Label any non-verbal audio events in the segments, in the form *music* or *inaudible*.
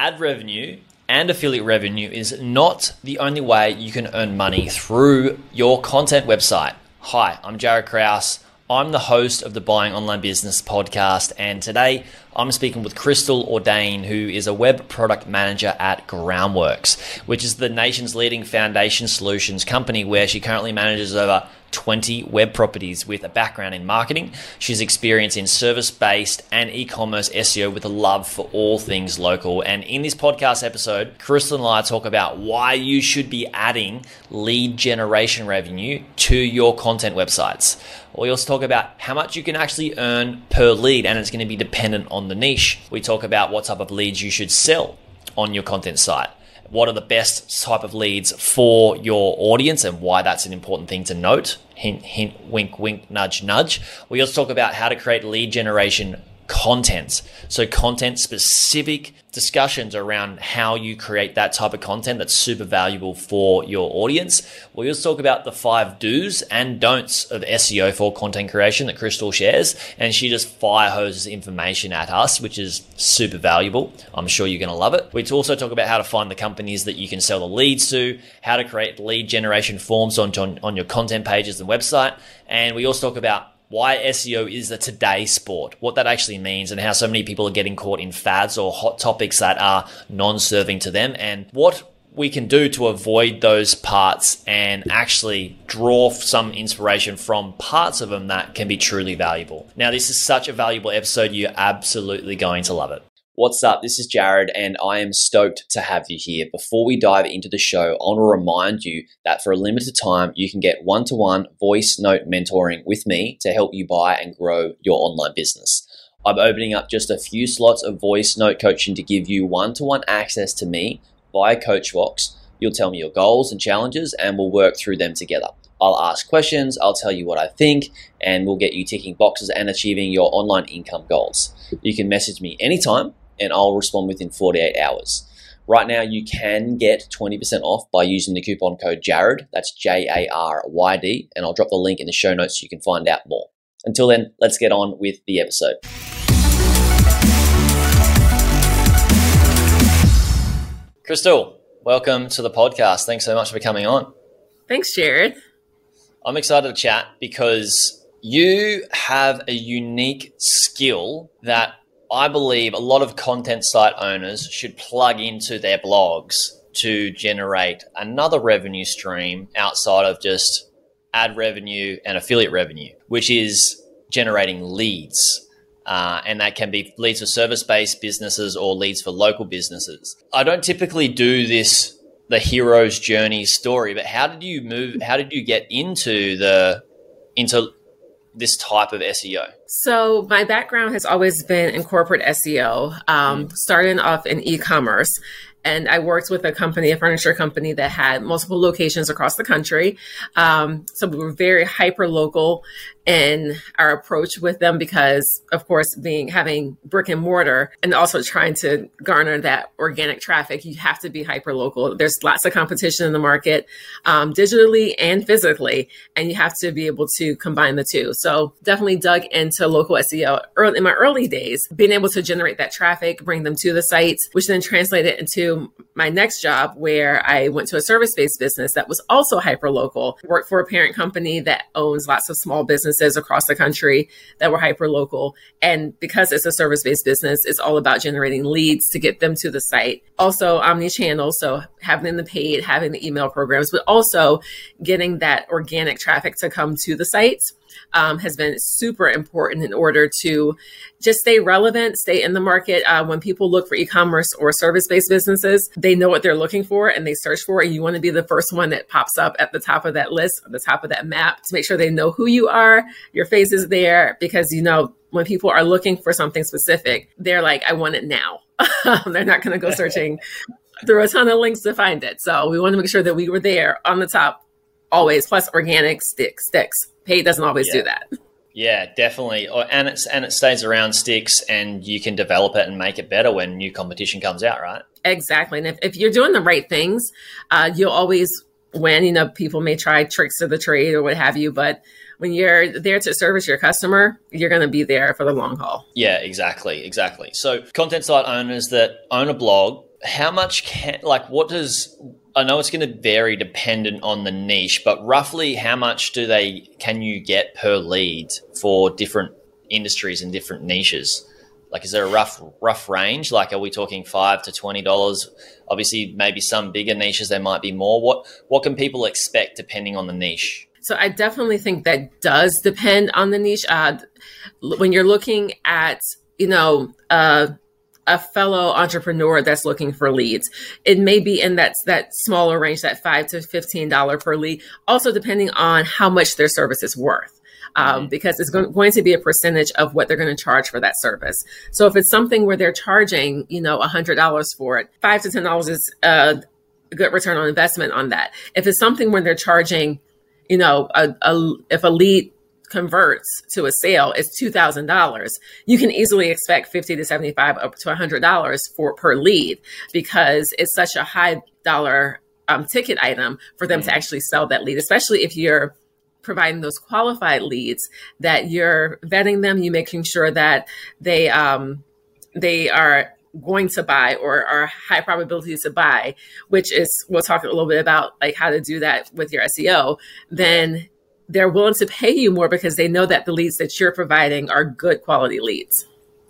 ad revenue and affiliate revenue is not the only way you can earn money through your content website. Hi, I'm Jaryd Krause. I'm the host of the Buying Online Business podcast, and today I'm speaking with Kristal Audain, who is a web product manager at Groundworks, which is the nation's leading foundation solutions company where she currently manages over 20 web properties with a background in marketing. She's experienced in service based and e commerce SEO with a love for all things local. And in this podcast episode, Kristal and I talk about why you should be adding lead generation revenue to your content websites. We also talk about how much you can actually earn per lead, and it's going to be dependent on the niche. We talk about what type of leads you should sell on your content site what are the best type of leads for your audience and why that's an important thing to note. Hint, hint, wink, wink, nudge, nudge. We also talk about how to create lead generation content. So, content specific discussions around how you create that type of content that's super valuable for your audience. We also talk about the five do's and don'ts of SEO for content creation that Kristal shares, and she just fire hoses information at us, which is super valuable. I'm sure you're going to love it. We also talk about how to find the companies that you can sell the leads to, how to create lead generation forms on, on, on your content pages and website, and we also talk about why SEO is a today sport, what that actually means, and how so many people are getting caught in fads or hot topics that are non serving to them, and what we can do to avoid those parts and actually draw some inspiration from parts of them that can be truly valuable. Now, this is such a valuable episode, you're absolutely going to love it. What's up? This is Jaryd, and I am stoked to have you here. Before we dive into the show, I want to remind you that for a limited time, you can get one to one voice note mentoring with me to help you buy and grow your online business. I'm opening up just a few slots of voice note coaching to give you one to one access to me via Coachbox. You'll tell me your goals and challenges, and we'll work through them together. I'll ask questions, I'll tell you what I think, and we'll get you ticking boxes and achieving your online income goals. You can message me anytime and I'll respond within 48 hours. Right now, you can get 20% off by using the coupon code JARYD. That's J A R Y D. And I'll drop the link in the show notes so you can find out more. Until then, let's get on with the episode. Kristal, welcome to the podcast. Thanks so much for coming on. Thanks, Jaryd. I'm excited to chat because you have a unique skill that I believe a lot of content site owners should plug into their blogs to generate another revenue stream outside of just ad revenue and affiliate revenue, which is generating leads. Uh, and that can be leads for service based businesses or leads for local businesses. I don't typically do this the hero's journey story, but how did you move? How did you get into the into this type of SEO? So my background has always been in corporate SEO, um, mm. starting off in e-commerce. And I worked with a company, a furniture company that had multiple locations across the country. Um, so we were very hyper local in our approach with them because of course being having brick and mortar and also trying to garner that organic traffic you have to be hyper local there's lots of competition in the market um, digitally and physically and you have to be able to combine the two. So definitely dug into local seo early in my early days being able to generate that traffic bring them to the sites which then translated into my next job where i went to a service-based business that was also hyper local worked for a parent company that owns lots of small businesses businesses across the country that were hyper local. And because it's a service based business, it's all about generating leads to get them to the site. Also, omni channel. So having the paid, having the email programs, but also getting that organic traffic to come to the sites um, has been super important in order to just stay relevant, stay in the market. Uh, when people look for e-commerce or service-based businesses, they know what they're looking for and they search for it. You want to be the first one that pops up at the top of that list, at the top of that map, to make sure they know who you are. Your face is there because you know when people are looking for something specific, they're like, "I want it now." *laughs* they're not going to go *laughs* searching through a ton of links to find it. So we want to make sure that we were there on the top always. Plus, organic sticks sticks. Paid doesn't always yeah. do that. Yeah, definitely. Oh, and it's and it stays around sticks, and you can develop it and make it better when new competition comes out, right? Exactly. And if, if you're doing the right things, uh, you'll always win. You know, people may try tricks of the trade or what have you, but when you're there to service your customer, you're going to be there for the long haul. Yeah, exactly, exactly. So, content site owners that own a blog how much can like what does I know it's going to vary dependent on the niche, but roughly how much do they can you get per lead for different industries and different niches? Like, is there a rough rough range? Like, are we talking five to twenty dollars? Obviously, maybe some bigger niches there might be more. What what can people expect depending on the niche? So I definitely think that does depend on the niche. Uh, when you're looking at you know uh, a fellow entrepreneur that's looking for leads. It may be in that that smaller range, that five to fifteen dollar per lead. Also, depending on how much their service is worth. Um, because it's going to be a percentage of what they're going to charge for that service. So if it's something where they're charging, you know, a hundred dollars for it, five to ten dollars is a good return on investment on that. If it's something where they're charging, you know, a, a if a lead converts to a sale is $2,000, you can easily expect 50 to 75 up to $100 for per lead because it's such a high dollar um, ticket item for them mm-hmm. to actually sell that lead, especially if you're providing those qualified leads that you're vetting them, you making sure that they um, they are going to buy or are high probability to buy, which is we'll talk a little bit about like how to do that with your SEO, then they're willing to pay you more because they know that the leads that you're providing are good quality leads.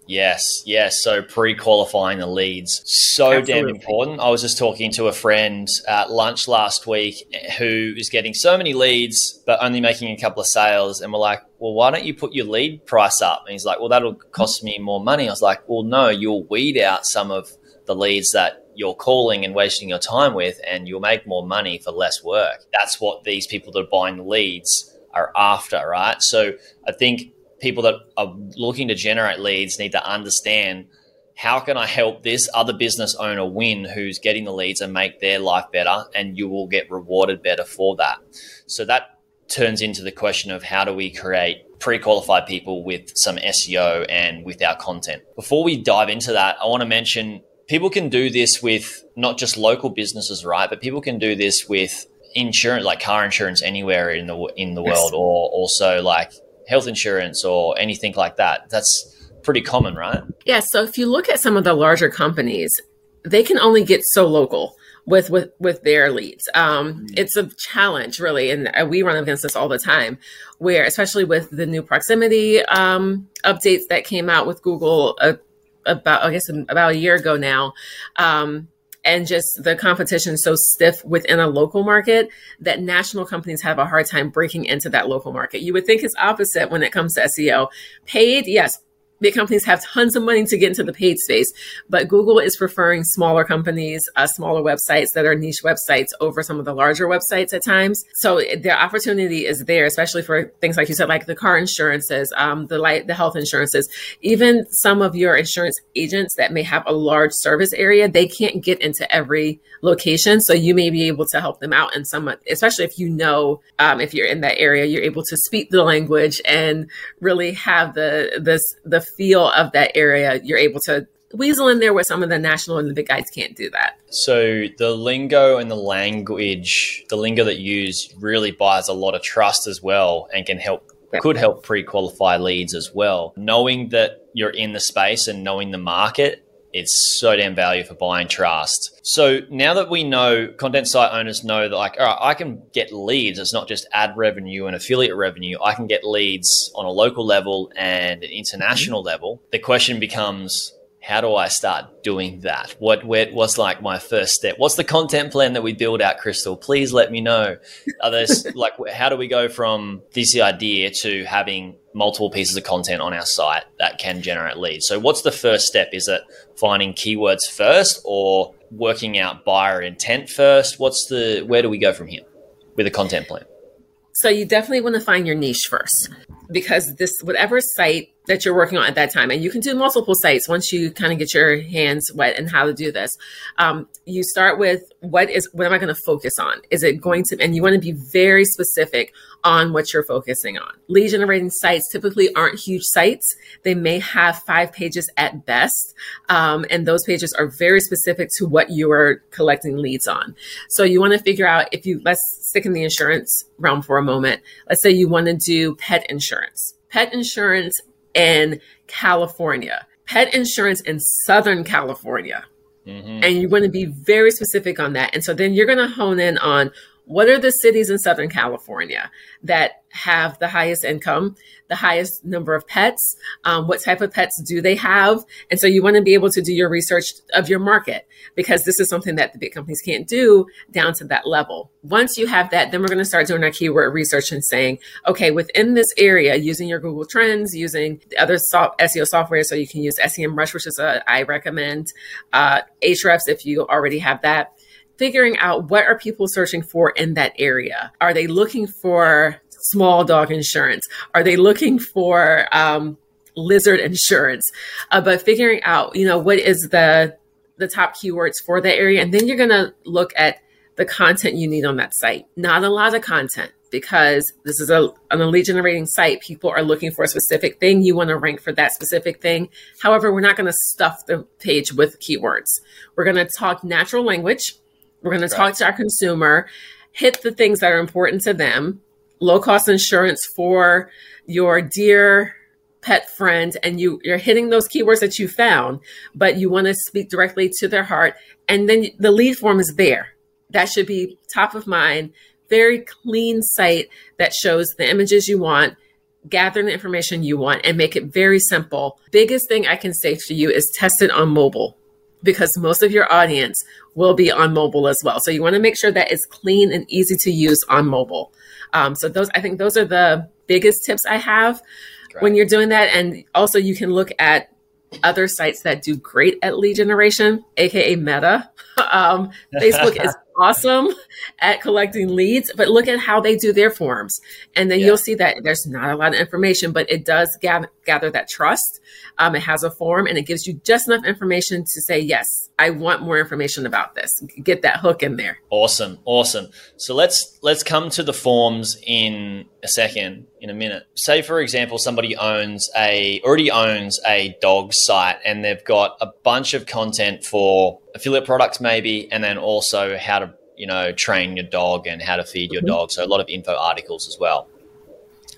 Yes, yes. So pre-qualifying the leads so Absolutely. damn important. I was just talking to a friend at lunch last week who is getting so many leads but only making a couple of sales, and we're like, "Well, why don't you put your lead price up?" And he's like, "Well, that'll cost me more money." I was like, "Well, no, you'll weed out some of the leads that you're calling and wasting your time with, and you'll make more money for less work. That's what these people that are buying the leads are after, right? So I think people that are looking to generate leads need to understand how can I help this other business owner win who's getting the leads and make their life better, and you will get rewarded better for that. So that turns into the question of how do we create pre-qualified people with some SEO and with our content. Before we dive into that, I want to mention people can do this with not just local businesses, right? But people can do this with insurance, like car insurance, anywhere in the in the yes. world, or also like health insurance or anything like that. That's pretty common, right? Yeah. So if you look at some of the larger companies, they can only get so local with with with their leads. Um, mm-hmm. It's a challenge, really, and we run against this all the time. Where, especially with the new proximity um, updates that came out with Google uh, about, I guess, about a year ago now. Um, and just the competition so stiff within a local market that national companies have a hard time breaking into that local market. You would think it's opposite when it comes to SEO. Paid, yes, big companies have tons of money to get into the paid space, but Google is preferring smaller companies, uh, smaller websites that are niche websites over some of the larger websites at times. So the opportunity is there, especially for things like you said, like the car insurances, um, the light, the health insurances, even some of your insurance agents that may have a large service area, they can't get into every location. So you may be able to help them out in some, especially if you know, um, if you're in that area, you're able to speak the language and really have the, this, the feel of that area, you're able to weasel in there where some of the national and the big guys can't do that. So the lingo and the language, the lingo that you use really buys a lot of trust as well and can help yep. could help pre-qualify leads as well. Knowing that you're in the space and knowing the market it's so damn value for buying trust. So now that we know content site owners know that like, all right, I can get leads. It's not just ad revenue and affiliate revenue. I can get leads on a local level and an international level. The question becomes, how do I start doing that? What where, what's like my first step? What's the content plan that we build out, Kristal? Please let me know. Are there's *laughs* like how do we go from this idea to having multiple pieces of content on our site that can generate leads? So what's the first step? Is it finding keywords first or working out buyer intent first? What's the where do we go from here with a content plan? So you definitely want to find your niche first because this whatever site that you're working on at that time and you can do multiple sites once you kind of get your hands wet and how to do this um, you start with what is what am i going to focus on? Is it going to and you want to be very specific on what you're focusing on. Lead generating sites typically aren't huge sites. They may have five pages at best um, and those pages are very specific to what you are collecting leads on. So you want to figure out if you let's stick in the insurance realm for a moment. Let's say you want to do pet insurance pet insurance in California, pet insurance in Southern California. Mm-hmm. And you want to be very specific on that. And so then you're going to hone in on what are the cities in Southern California that have the highest income, the highest number of pets? Um, what type of pets do they have? And so you want to be able to do your research of your market because this is something that the big companies can't do down to that level. Once you have that, then we're going to start doing our keyword research and saying, okay, within this area, using your Google Trends, using the other soft, SEO software, so you can use SEMrush, which is a, I recommend, uh, Ahrefs if you already have that figuring out what are people searching for in that area. Are they looking for small dog insurance? Are they looking for um, lizard insurance? Uh, but figuring out, you know, what is the the top keywords for that area, and then you're going to look at the content you need on that site. Not a lot of content because this is a, an lead generating site. People are looking for a specific thing. You want to rank for that specific thing. However, we're not going to stuff the page with keywords. We're going to talk natural language we're going to talk to our consumer, hit the things that are important to them, low cost insurance for your dear pet friend and you you're hitting those keywords that you found but you want to speak directly to their heart and then the lead form is there. That should be top of mind very clean site that shows the images you want gather the information you want and make it very simple. Biggest thing i can say to you is test it on mobile because most of your audience will be on mobile as well. So you want to make sure that it's clean and easy to use on mobile. Um, so those, I think those are the biggest tips I have right. when you're doing that. And also you can look at other sites that do great at lead generation, aka Meta. *laughs* Um, Facebook is *laughs* awesome at collecting leads, but look at how they do their forms. And then yeah. you'll see that there's not a lot of information, but it does gather, gather that trust. Um, it has a form and it gives you just enough information to say, yes, I want more information about this. Get that hook in there. Awesome. Awesome. So let's, let's come to the forms in a second, in a minute. Say, for example, somebody owns a, already owns a dog site and they've got a bunch of content for affiliate products maybe, and then also how to you know train your dog and how to feed your mm-hmm. dog. So a lot of info articles as well.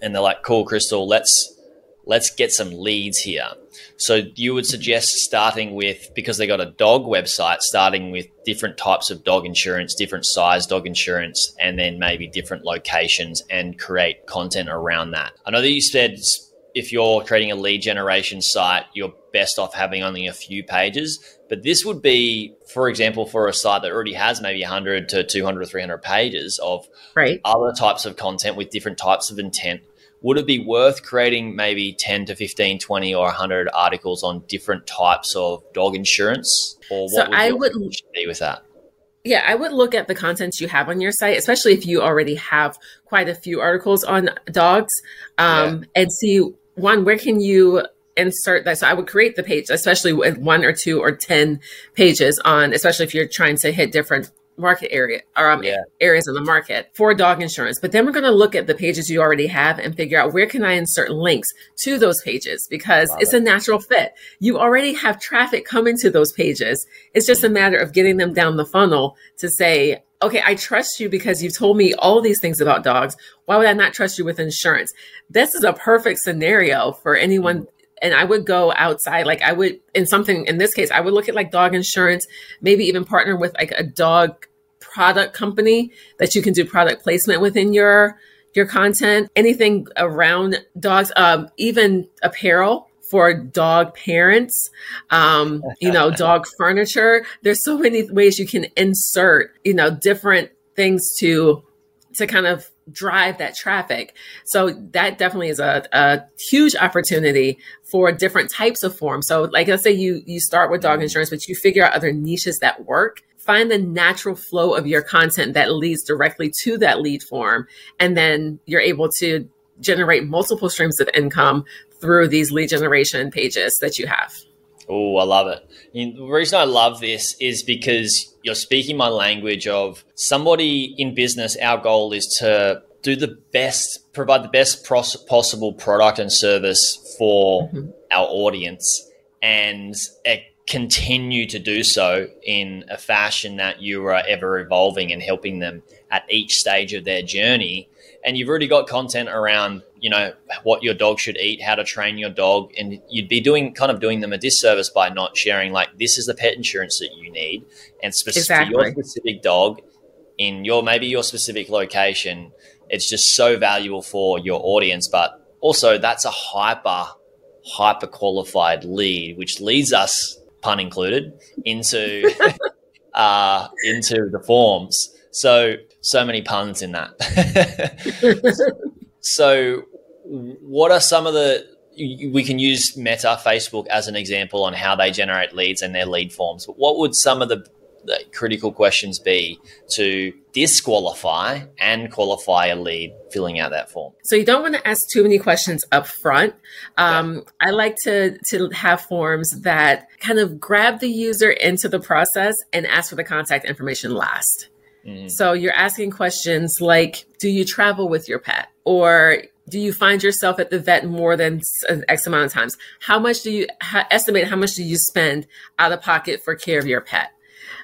And they're like, cool, Kristal, let's let's get some leads here. So you would suggest starting with because they got a dog website, starting with different types of dog insurance, different size dog insurance, and then maybe different locations and create content around that. I know that you said if you're creating a lead generation site, you're best off having only a few pages. But this would be, for example, for a site that already has maybe 100 to 200 or 300 pages of right. other types of content with different types of intent. Would it be worth creating maybe 10 to 15, 20 or 100 articles on different types of dog insurance? Or what so would I would be with that? Yeah, I would look at the content you have on your site, especially if you already have quite a few articles on dogs, um, yeah. and see one, where can you insert that? So I would create the page, especially with one or two or 10 pages on, especially if you're trying to hit different market area or um, yeah. areas in the market for dog insurance. But then we're going to look at the pages you already have and figure out where can I insert links to those pages because Love it's it. a natural fit. You already have traffic coming to those pages. It's just a matter of getting them down the funnel to say, okay, I trust you because you've told me all these things about dogs. Why would I not trust you with insurance? This is a perfect scenario for anyone. And I would go outside, like I would in something in this case, I would look at like dog insurance, maybe even partner with like a dog product company that you can do product placement within your your content, anything around dogs, um, even apparel for dog parents, um, you know, *laughs* dog furniture. There's so many ways you can insert, you know, different things to to kind of drive that traffic. So that definitely is a, a huge opportunity for different types of forms. So like let's say you you start with dog insurance, but you figure out other niches that work. Find the natural flow of your content that leads directly to that lead form. And then you're able to generate multiple streams of income through these lead generation pages that you have. Oh, I love it. the reason I love this is because you're speaking my language of somebody in business. Our goal is to do the best, provide the best pros- possible product and service for mm-hmm. our audience. And it continue to do so in a fashion that you are ever evolving and helping them at each stage of their journey. And you've already got content around, you know, what your dog should eat, how to train your dog, and you'd be doing kind of doing them a disservice by not sharing like this is the pet insurance that you need, and specific exactly. your specific dog in your maybe your specific location. It's just so valuable for your audience, but also that's a hyper hyper qualified lead, which leads us, pun included, into *laughs* uh, into the forms. So so many puns in that. *laughs* so, what are some of the we can use Meta, Facebook as an example on how they generate leads and their lead forms. But what would some of the the critical questions be to disqualify and qualify a lead filling out that form? So you don't want to ask too many questions up front. Um. I like to to have forms that kind of grab the user into the process and ask for the contact information last. Mm-hmm. So you're asking questions like, do you travel with your pet? Or do you find yourself at the vet more than X amount of times? How much do you ha- estimate? How much do you spend out of pocket for care of your pet?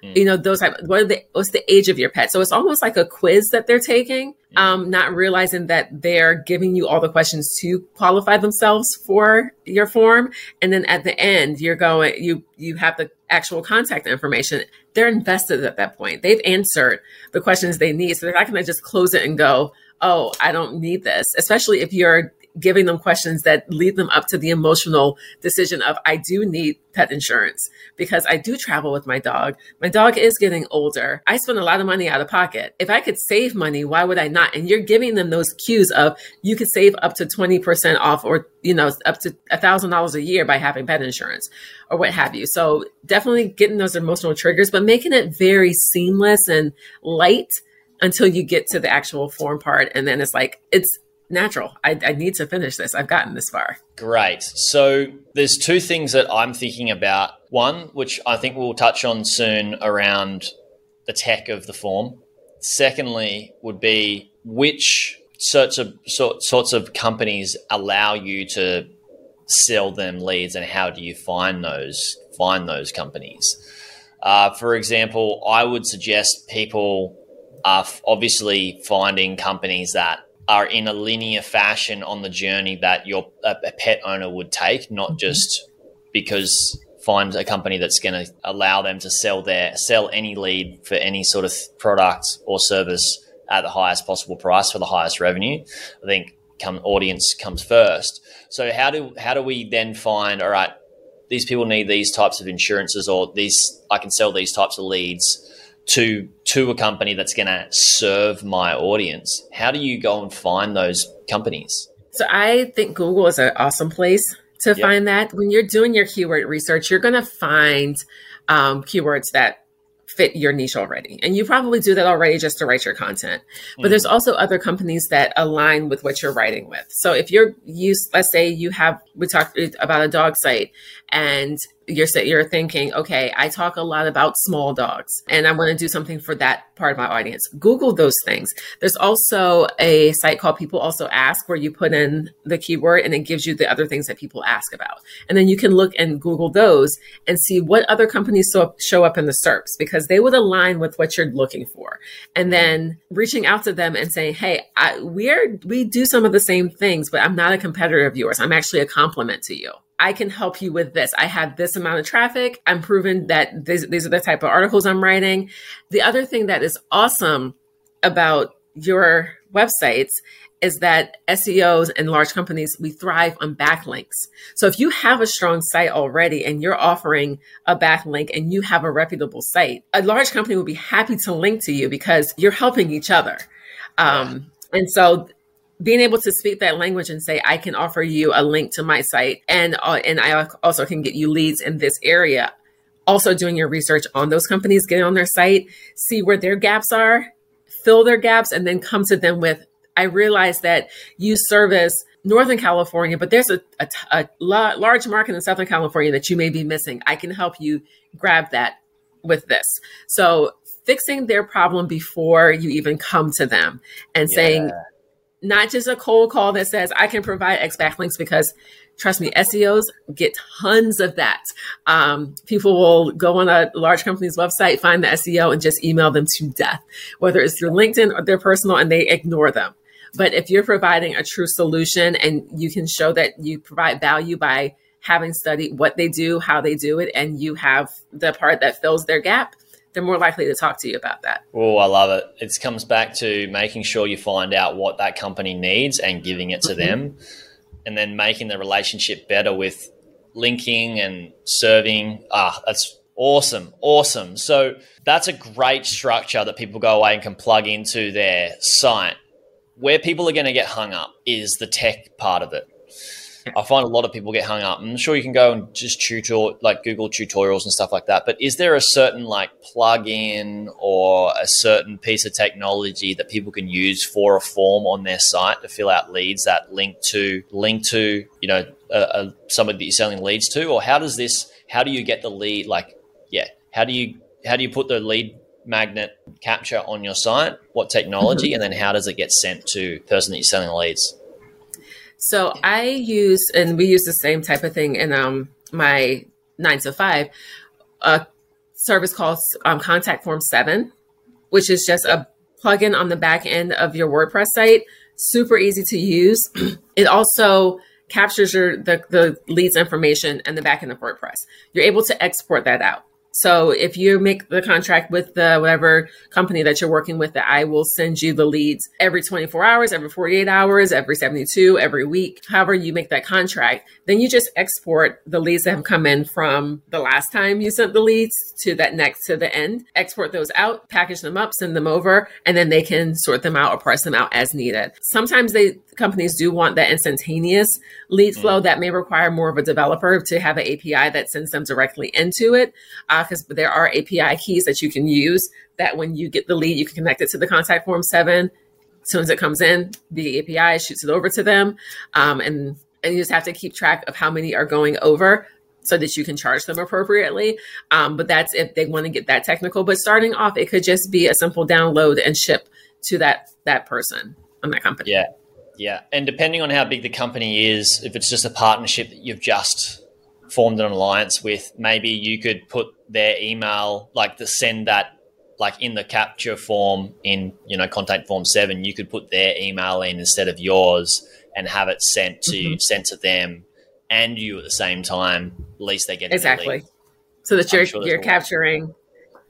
Mm. You know, those type. What are the what's the age of your pet? So it's almost like a quiz that they're taking, mm. um, not realizing that they're giving you all the questions to qualify themselves for your form, and then at the end you're going you you have the actual contact information. They're invested at that point. They've answered the questions they need, so they're not going to just close it and go, "Oh, I don't need this." Especially if you're giving them questions that lead them up to the emotional decision of I do need pet insurance because I do travel with my dog. My dog is getting older. I spend a lot of money out of pocket. If I could save money, why would I not? And you're giving them those cues of you could save up to 20% off or, you know, up to a thousand dollars a year by having pet insurance or what have you. So definitely getting those emotional triggers, but making it very seamless and light until you get to the actual form part. And then it's like, it's, natural. I, I need to finish this. I've gotten this far. Great. So there's two things that I'm thinking about. One, which I think we'll touch on soon around the tech of the form. Secondly, would be which sorts of sort, sorts of companies allow you to sell them leads, and how do you find those find those companies? Uh, for example, I would suggest people are obviously finding companies that are in a linear fashion on the journey that your a, a pet owner would take, not mm-hmm. just because find a company that's going to allow them to sell their sell any lead for any sort of product or service at the highest possible price for the highest revenue. I think come audience comes first. So how do how do we then find all right? These people need these types of insurances, or these I can sell these types of leads to to a company that's going to serve my audience how do you go and find those companies so i think google is an awesome place to yep. find that when you're doing your keyword research you're going to find um, keywords that fit your niche already. And you probably do that already just to write your content. But mm. there's also other companies that align with what you're writing with. So if you're used, let's say you have, we talked about a dog site and you're you're thinking, okay, I talk a lot about small dogs and I want to do something for that part of my audience. Google those things. There's also a site called People Also Ask where you put in the keyword and it gives you the other things that people ask about. And then you can look and Google those and see what other companies so, show up in the SERPs because they would align with what you're looking for. And then reaching out to them and saying, hey, I, we're we do some of the same things, but I'm not a competitor of yours. I'm actually a compliment to you. I can help you with this. I have this amount of traffic. I'm proven that this, these are the type of articles I'm writing. The other thing that is awesome about your websites is that SEOs and large companies, we thrive on backlinks. So if you have a strong site already and you're offering a backlink and you have a reputable site, a large company will be happy to link to you because you're helping each other. Um, and so being able to speak that language and say, I can offer you a link to my site and, uh, and I also can get you leads in this area. Also doing your research on those companies, get on their site, see where their gaps are, fill their gaps, and then come to them with, I realize that you service Northern California, but there's a, a, a large market in Southern California that you may be missing. I can help you grab that with this. So fixing their problem before you even come to them and yeah. saying, not just a cold call that says I can provide X backlinks because Trust me, SEOs get tons of that. Um, people will go on a large company's website, find the SEO, and just email them to death, whether it's through LinkedIn or their personal, and they ignore them. But if you're providing a true solution and you can show that you provide value by having studied what they do, how they do it, and you have the part that fills their gap, they're more likely to talk to you about that. Oh, I love it. It comes back to making sure you find out what that company needs and giving it to mm-hmm. them and then making the relationship better with linking and serving. Ah, that's awesome. Awesome. So that's a great structure that people go away and can plug into their site. Where people are going to get hung up is the tech part of it. I find a lot of people get hung up. I'm sure you can go and just tutor, like Google tutorials and stuff like that. But is there a certain like plug-in or a certain piece of technology that people can use for a form on their site to fill out leads that link to link to you know somebody that you're selling leads to, or how does this? How do you get the lead? Like, yeah, how do you how do you put the lead magnet capture on your site? What technology, mm-hmm. and then how does it get sent to the person that you're selling leads? So I use, and we use the same type of thing in um, my nine to five, a service called um, Contact Form 7, which is just a plugin on the back end of your WordPress site. Super easy to use. *clears throat* it also captures your the, the leads information and the back end of WordPress. You're able to export that out. So if you make the contract with the whatever company that you're working with, that I will send you the leads every 24 hours, every 48 hours, every 72, every week, however you make that contract, then you just export the leads that have come in from the last time you sent the leads to that next to the end, export those out, package them up, send them over, and then they can sort them out or price them out as needed. Sometimes they companies do want that instantaneous lead flow mm. that may require more of a developer to have an API that sends them directly into it. Because uh, there are API keys that you can use that when you get the lead, you can connect it to the contact form seven. As soon as it comes in, the API shoots it over to them. Um, and, and you just have to keep track of how many are going over so that you can charge them appropriately. Um, but that's if they want to get that technical. But starting off, it could just be a simple download and ship to that that person on that company. Yeah. Yeah, and depending on how big the company is, if it's just a partnership that you've just formed an alliance with, maybe you could put their email, like to send that, like in the capture form in you know contact form seven, you could put their email in instead of yours and have it sent to mm-hmm. sent to them and you at the same time. At least they get exactly, so that you're sure you're capturing.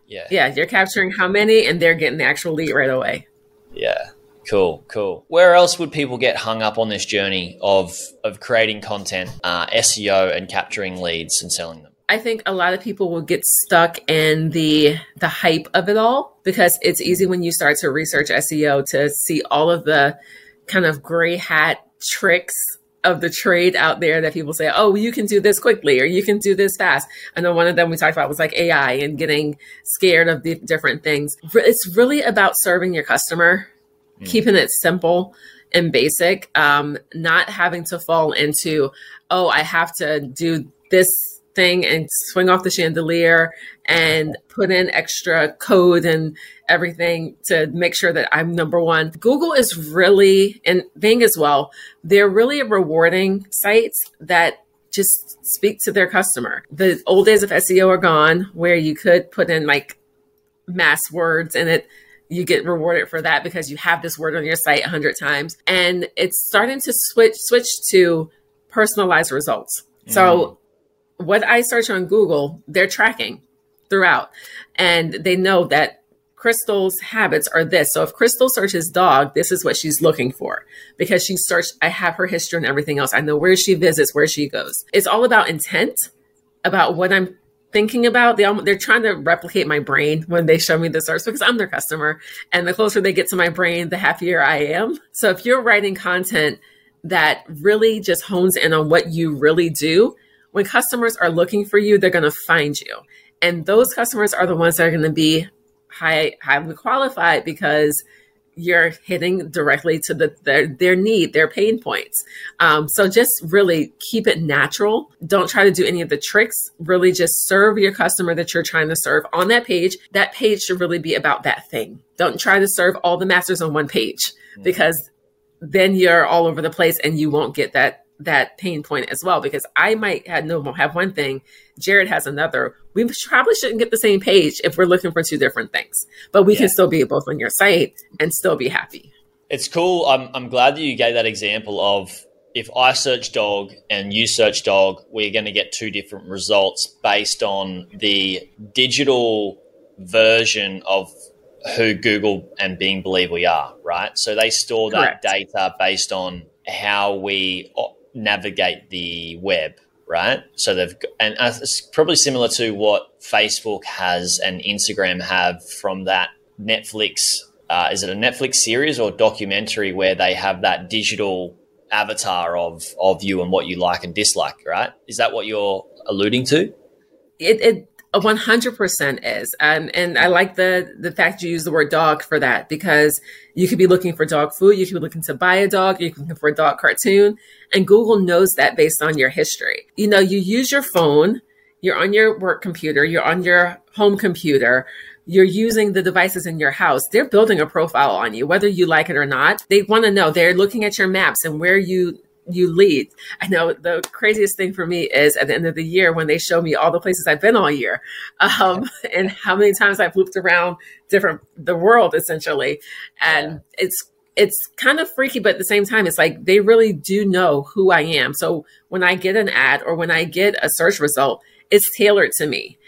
Yeah, yeah, you're capturing how many, and they're getting the actual lead right away. Yeah. Cool, cool. Where else would people get hung up on this journey of of creating content, uh, SEO, and capturing leads and selling them? I think a lot of people will get stuck in the the hype of it all because it's easy when you start to research SEO to see all of the kind of gray hat tricks of the trade out there that people say, oh, you can do this quickly or you can do this fast. I know one of them we talked about was like AI and getting scared of the different things. It's really about serving your customer keeping it simple and basic, um, not having to fall into, oh, I have to do this thing and swing off the chandelier and put in extra code and everything to make sure that I'm number one. Google is really, and Bing as well, they're really rewarding sites that just speak to their customer. The old days of SEO are gone where you could put in like mass words and it you get rewarded for that because you have this word on your site a hundred times. And it's starting to switch switch to personalized results. Mm. So what I search on Google, they're tracking throughout. And they know that Kristal's habits are this. So if Kristal searches dog, this is what she's looking for because she searched, I have her history and everything else. I know where she visits, where she goes. It's all about intent, about what I'm thinking about. They they're trying to replicate my brain when they show me the source because I'm their customer, and the closer they get to my brain, the happier I am. So if you're writing content that really just hones in on what you really do, when customers are looking for you, they're going to find you, and those customers are the ones that are going to be high highly qualified because you're hitting directly to the, their, their need, their pain points. Um, so just really keep it natural. Don't try to do any of the tricks. Really just serve your customer that you're trying to serve on that page. That page should really be about that thing. Don't try to serve all the masters on one page mm-hmm. because then you're all over the place and you won't get that that pain point as well because I might have no have one thing, Jaryd has another. We probably shouldn't get the same page if we're looking for two different things, but we yeah. can still be both on your site and still be happy. It's cool. I'm I'm glad that you gave that example of if I search dog and you search dog, we're going to get two different results based on the digital version of who Google and Bing believe we are, right? So they store that Correct. data based on how we uh, navigate the web, right? So they've and it's probably similar to what Facebook has and Instagram have from that Netflix. Uh, is it a Netflix series or documentary where they have that digital avatar of of you and what you like and dislike? Right? Is that what you're alluding to? It, it 100% is. Um, and I like the, the fact you use the word dog for that because you could be looking for dog food. You could be looking to buy a dog. You can look for a dog cartoon. And Google knows that based on your history. You know, you use your phone, you're on your work computer, you're on your home computer, you're using the devices in your house. They're building a profile on you, whether you like it or not. They want to know. They're looking at your maps and where you you lead. I know the craziest thing for me is at the end of the year when they show me all the places I've been all year, *laughs* um, and how many times I've looped around different the world essentially, and yeah. it's it's kind of freaky, but at the same time, it's like they really do know who I am. So when I get an ad or when I get a search result, it's tailored to me.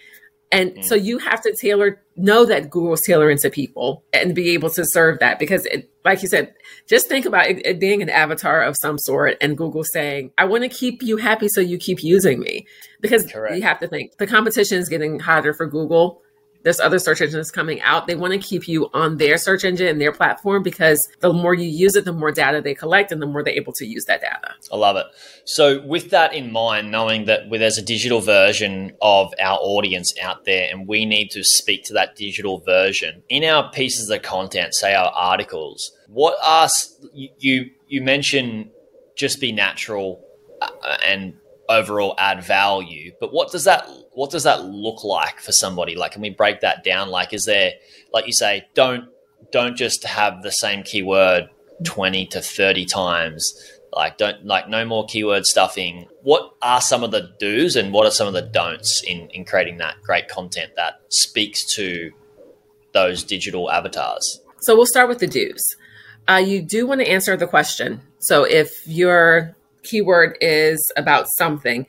And mm. so you have to tailor, know that Google's tailoring to people and be able to serve that because, it, like you said, just think about it, it being an avatar of some sort and Google saying, I want to keep you happy so you keep using me. Because Correct. you have to think the competition is getting hotter for Google there's other search engines coming out. They want to keep you on their search engine and their platform because the more you use it, the more data they collect and the more they're able to use that data. I love it. So, with that in mind, knowing that there's a digital version of our audience out there and we need to speak to that digital version in our pieces of content, say our articles, what are you, you mentioned just be natural uh, and overall add value. But what does that what does that look like for somebody? Like, can we break that down? Like, is there like you say, don't don't just have the same keyword twenty to thirty times. Like, don't like no more keyword stuffing. What are some of the do's and what are some of the don'ts in in creating that great content that speaks to those digital avatars? So we'll start with the do's. Uh, you do want to answer the question. So if you're keyword is about something.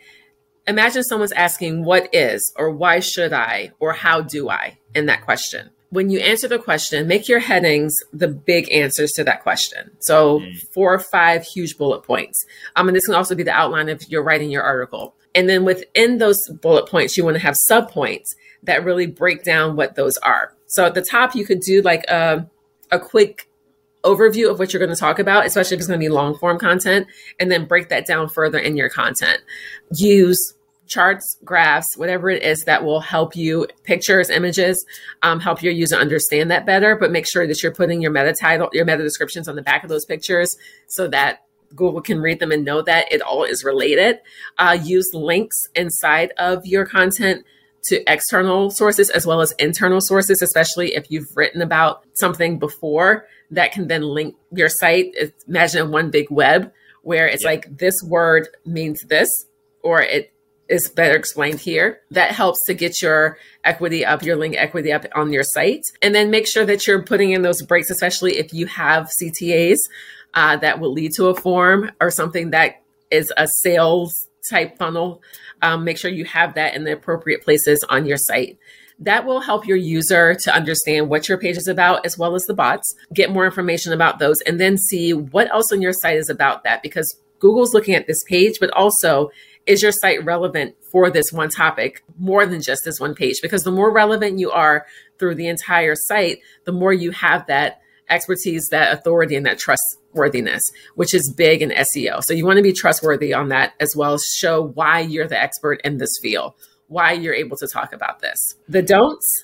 Imagine someone's asking, What is, or why should I, or how do I, in that question. When you answer the question, make your headings the big answers to that question. So, mm. four or five huge bullet points. Um, and this can also be the outline if you're writing your article. And then within those bullet points, you want to have subpoints that really break down what those are. So, at the top, you could do like a, a quick overview of what you're going to talk about, especially if it's going to be long form content, and then break that down further in your content. Use charts, graphs, whatever it is that will help you, pictures, images, um, help your user understand that better. But make sure that you're putting your meta title, your meta descriptions on the back of those pictures so that Google can read them and know that it all is related. Uh, use links inside of your content to external sources as well as internal sources, especially if you've written about something before that can then link your site. Imagine one big web where it's like this word means this, or it is better explained here. That helps to get your equity up, your link equity up on your site. And then make sure that you're putting in those breaks, especially if you have CTAs uh, that will lead to a form or something that is a sales type funnel. Um, make sure you have that in the appropriate places on your site that will help your user to understand what your page is about as well as the bots, get more information about those, and then see what else on your site is about that because Google's looking at this page, but also is your site relevant for this one topic more than just this one page? Because the more relevant you are through the entire site, the more you have that expertise, that authority, and that trustworthiness, which is big in SEO. So you want to be trustworthy on that as well. Show why you're the expert in this field why you're able to talk about this. The don'ts,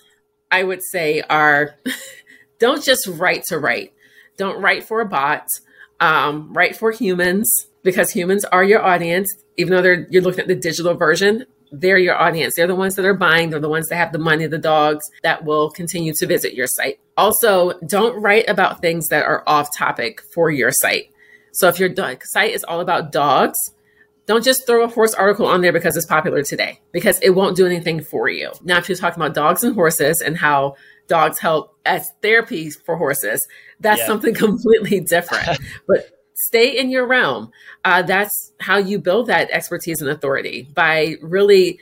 I would say, are *laughs* don't just write to write. Don't write for a bot. Um, write for humans because humans are your audience. Even though they're you're looking at the digital version, they're your audience. They're the ones that are buying. They're the ones that have the money, the dogs that will continue to visit your site. Also, don't write about things that are off topic for your site. So if your site is all about dogs, don't just throw a horse article on there because it's popular today, because it won't do anything for you. Now, if you're talking about dogs and horses and how dogs help as therapy for horses, that's yeah. something *laughs* completely different. *laughs* but stay in your realm. Uh, that's how you build that expertise and authority by really,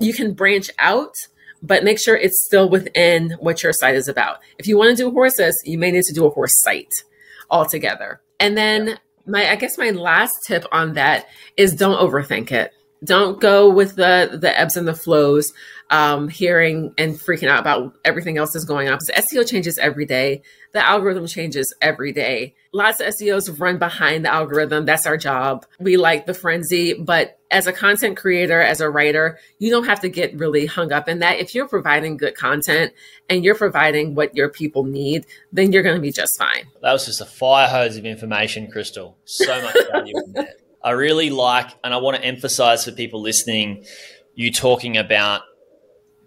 you can branch out, but make sure it's still within what your site is about. If you want to do horses, you may need to do a horse site altogether. And then my I guess my last tip on that is don't overthink it. Don't go with the the ebbs and the flows, um, hearing and freaking out about everything else that's going on. Because SEO changes every day. The algorithm changes every day. Lots of SEOs run behind the algorithm. That's our job. We like the frenzy, but as a content creator, as a writer, you don't have to get really hung up in that. If you're providing good content and you're providing what your people need, then you're going to be just fine. That was just a fire hose of information, Kristal. So much value in that. I really like, and I want to emphasize for people listening, you talking about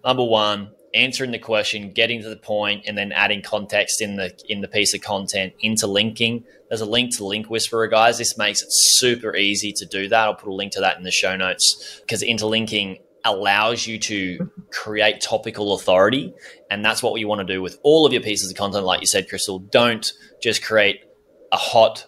number one, answering the question, getting to the point, and then adding context in the in the piece of content, interlinking. There's a link to Link Whisperer, guys. This makes it super easy to do that. I'll put a link to that in the show notes because interlinking allows you to create topical authority. And that's what we want to do with all of your pieces of content. Like you said, Kristal, don't just create a hot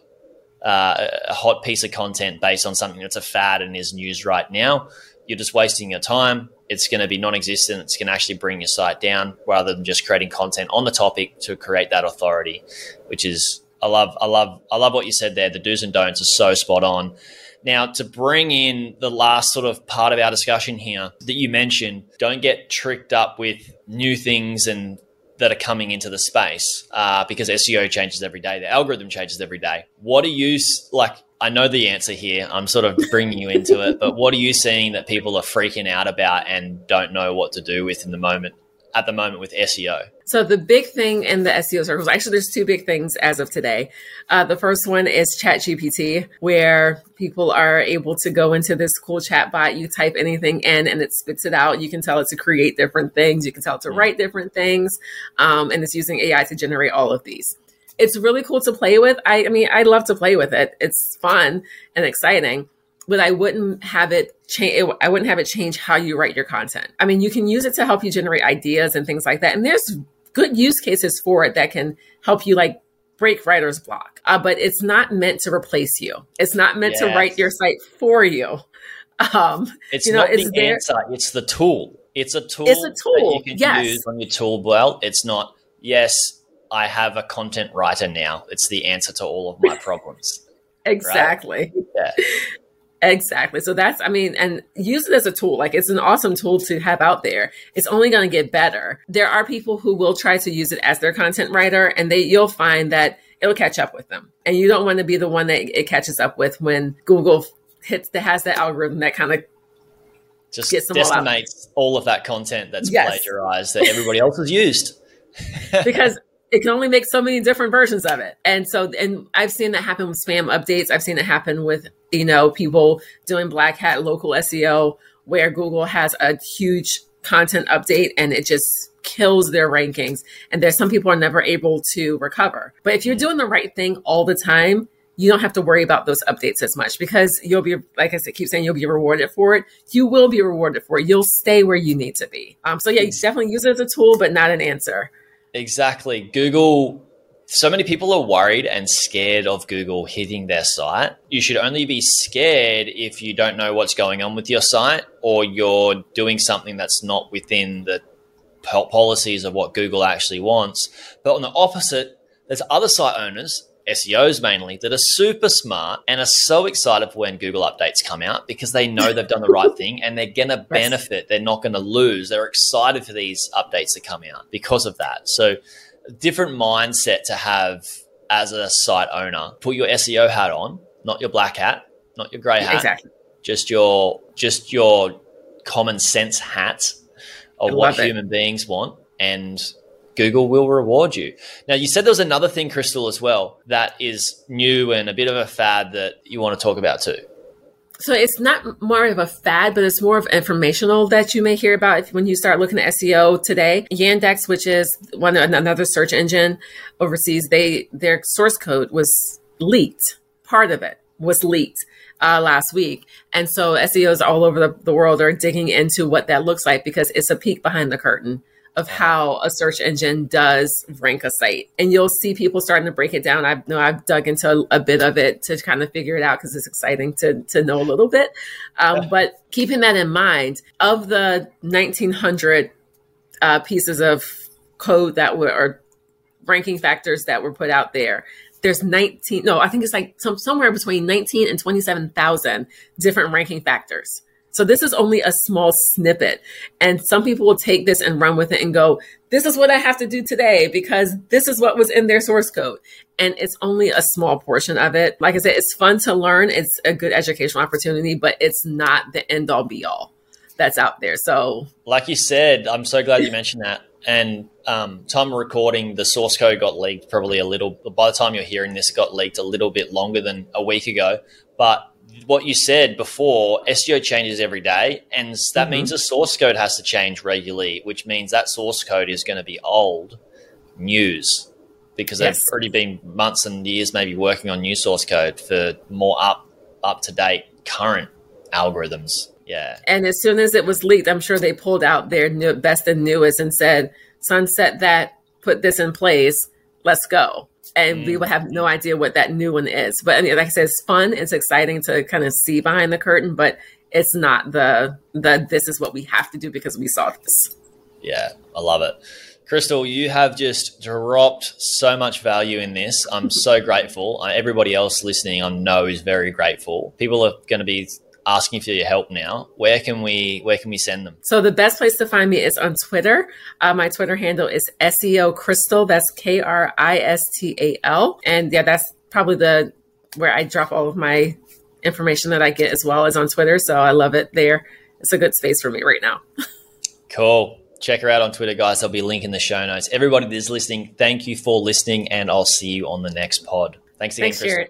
uh, a hot piece of content based on something that's a fad and is news right now. You're just wasting your time it's going to be non-existent. It's going to actually bring your site down rather than just creating content on the topic to create that authority, which is I love I love I love what you said there. The do's and don'ts are so spot on. Now, to bring in the last sort of part of our discussion here that you mentioned, don't get tricked up with new things and that are coming into the space uh, because SEO changes every day. The algorithm changes every day. What are you like? I know the answer here. I'm sort of bringing you into it, but what are you seeing that people are freaking out about and don't know what to do with in the moment? At the moment with SEO. So the big thing in the SEO circles, actually, there's two big things as of today. Uh, the first one is ChatGPT, where people are able to go into this cool chat bot. You type anything in, and it spits it out. You can tell it to create different things. You can tell it to mm. write different things, um, and it's using AI to generate all of these it's really cool to play with. I, I mean, I love to play with it. It's fun and exciting but I wouldn't have it change. I wouldn't have it change how you write your content. I mean, you can use it to help you generate ideas and things like that. And there's good use cases for it that can help you like break writer's block. Uh, but it's not meant to replace you. It's not meant yes. to write your site for you. Um, it's you know, not it's the there, answer. It's the tool. It's a tool. It's a tool. you can yes. use on your tool belt. It's not. Yes, I have a content writer now. It's the answer to all of my *laughs* problems. exactly. Right? Yeah. Exactly. So that's, I mean, and use it as a tool. Like it's an awesome tool to have out there. It's only going to get better. There are people who will try to use it as their content writer and they, you'll find that it'll catch up with them. And you don't want to be the one that it catches up with when Google hits that has that algorithm that kind of just gets decimates all, all, of that content that's yes. plagiarized that everybody else has used. *laughs* because it can only make so many different versions of it. And so, and I've seen that happen with spam updates. I've seen it happen with, you know, people doing black hat local SEO where Google has a huge content update and it just kills their rankings. And there's some people are never able to recover. But if you're doing the right thing all the time, you don't have to worry about those updates as much because you'll be, like I said, keep saying you'll be rewarded for it. You will be rewarded for it. You'll stay where you need to be. Um, so yeah, you definitely use it as a tool, but not an answer. Exactly. Google, so many people are worried and scared of Google hitting their site. You should only be scared if you don't know what's going on with your site or you're doing something that's not within the policies of what Google actually wants. But on the opposite, there's other site owners SEOs mainly, that are super smart and are so excited for when Google updates come out because they know they've done the right thing and they're going to benefit. They're not going to lose. They're excited for these updates to come out because of that. So, different mindset to have as a site owner. Put your SEO hat on, not your black hat, not your grey hat. Exactly. Just your just your common sense hat of what human it. beings want and Google will reward you. Now, you said there was another thing, Kristal, as well, that is new and a bit of a fad that you want to talk about too. So it's not more of a fad, but it's more of informational that you may hear about when you start looking at SEO today. Yandex, which is one another search engine overseas, they their source code was leaked, part of it was leaked uh, last week. And so SEOs all over the, the world are digging into what that looks like because it's a peek behind the curtain of how a search engine does rank a site. And you'll see people starting to break it down. I know I've dug into a, a bit of it to kind of figure it out because it's exciting to, to know a little bit. Um, but keeping that in mind, of the 1900 uh, pieces of code that were, or ranking factors that were put out there, there's 19 no i think it's like some, somewhere between 19 and 27000 different ranking factors so this is only a small snippet. And some people will take this and run with it and go this is what i have to do today because this is what was in their source code. And it's only a small portion of it. Like i said it's fun to learn. It's a good educational opportunity but it's not the end all be all that's out there. So like you said i'm so glad you mentioned that. And um, time of recording, the source code got leaked probably a little. By the time you're hearing this, it got leaked a little bit longer than a week ago. But what you said before, SEO changes every day, and that mm-hmm. means the source code has to change regularly, which means that source code is going to be old news because yes. they've already been months and years maybe working on new source code for more up up to date current algorithms. Yeah. And as soon as it was leaked, I'm sure they pulled out their new, best and newest and said, sunset that, put this in place, let's go. And mm. we would have no idea what that new one is. But I mean, like I said, it's fun. It's exciting to kind of see behind the curtain, but it's not the the this is what we have to do because we saw this. Yeah, I love it. Kristal, you have just dropped so much value in this. I'm so *laughs* grateful. Uh, everybody else listening, I know, is very grateful. People are going to be asking for your help now, where can we where can we send them? So the best place to find me is on Twitter. Uh, my Twitter handle is SEO Kristal. That's K R I S T A L, and yeah, that's probably the where I drop all of my information that I get as well as on Twitter. So I love it there. It's a good space for me right now. *laughs* cool. Check her out on Twitter, guys. I'll be a link in the show notes. Everybody that is listening, thank you for listening, and I'll see you on the next pod. Thanks again, Thanks, Jaryd.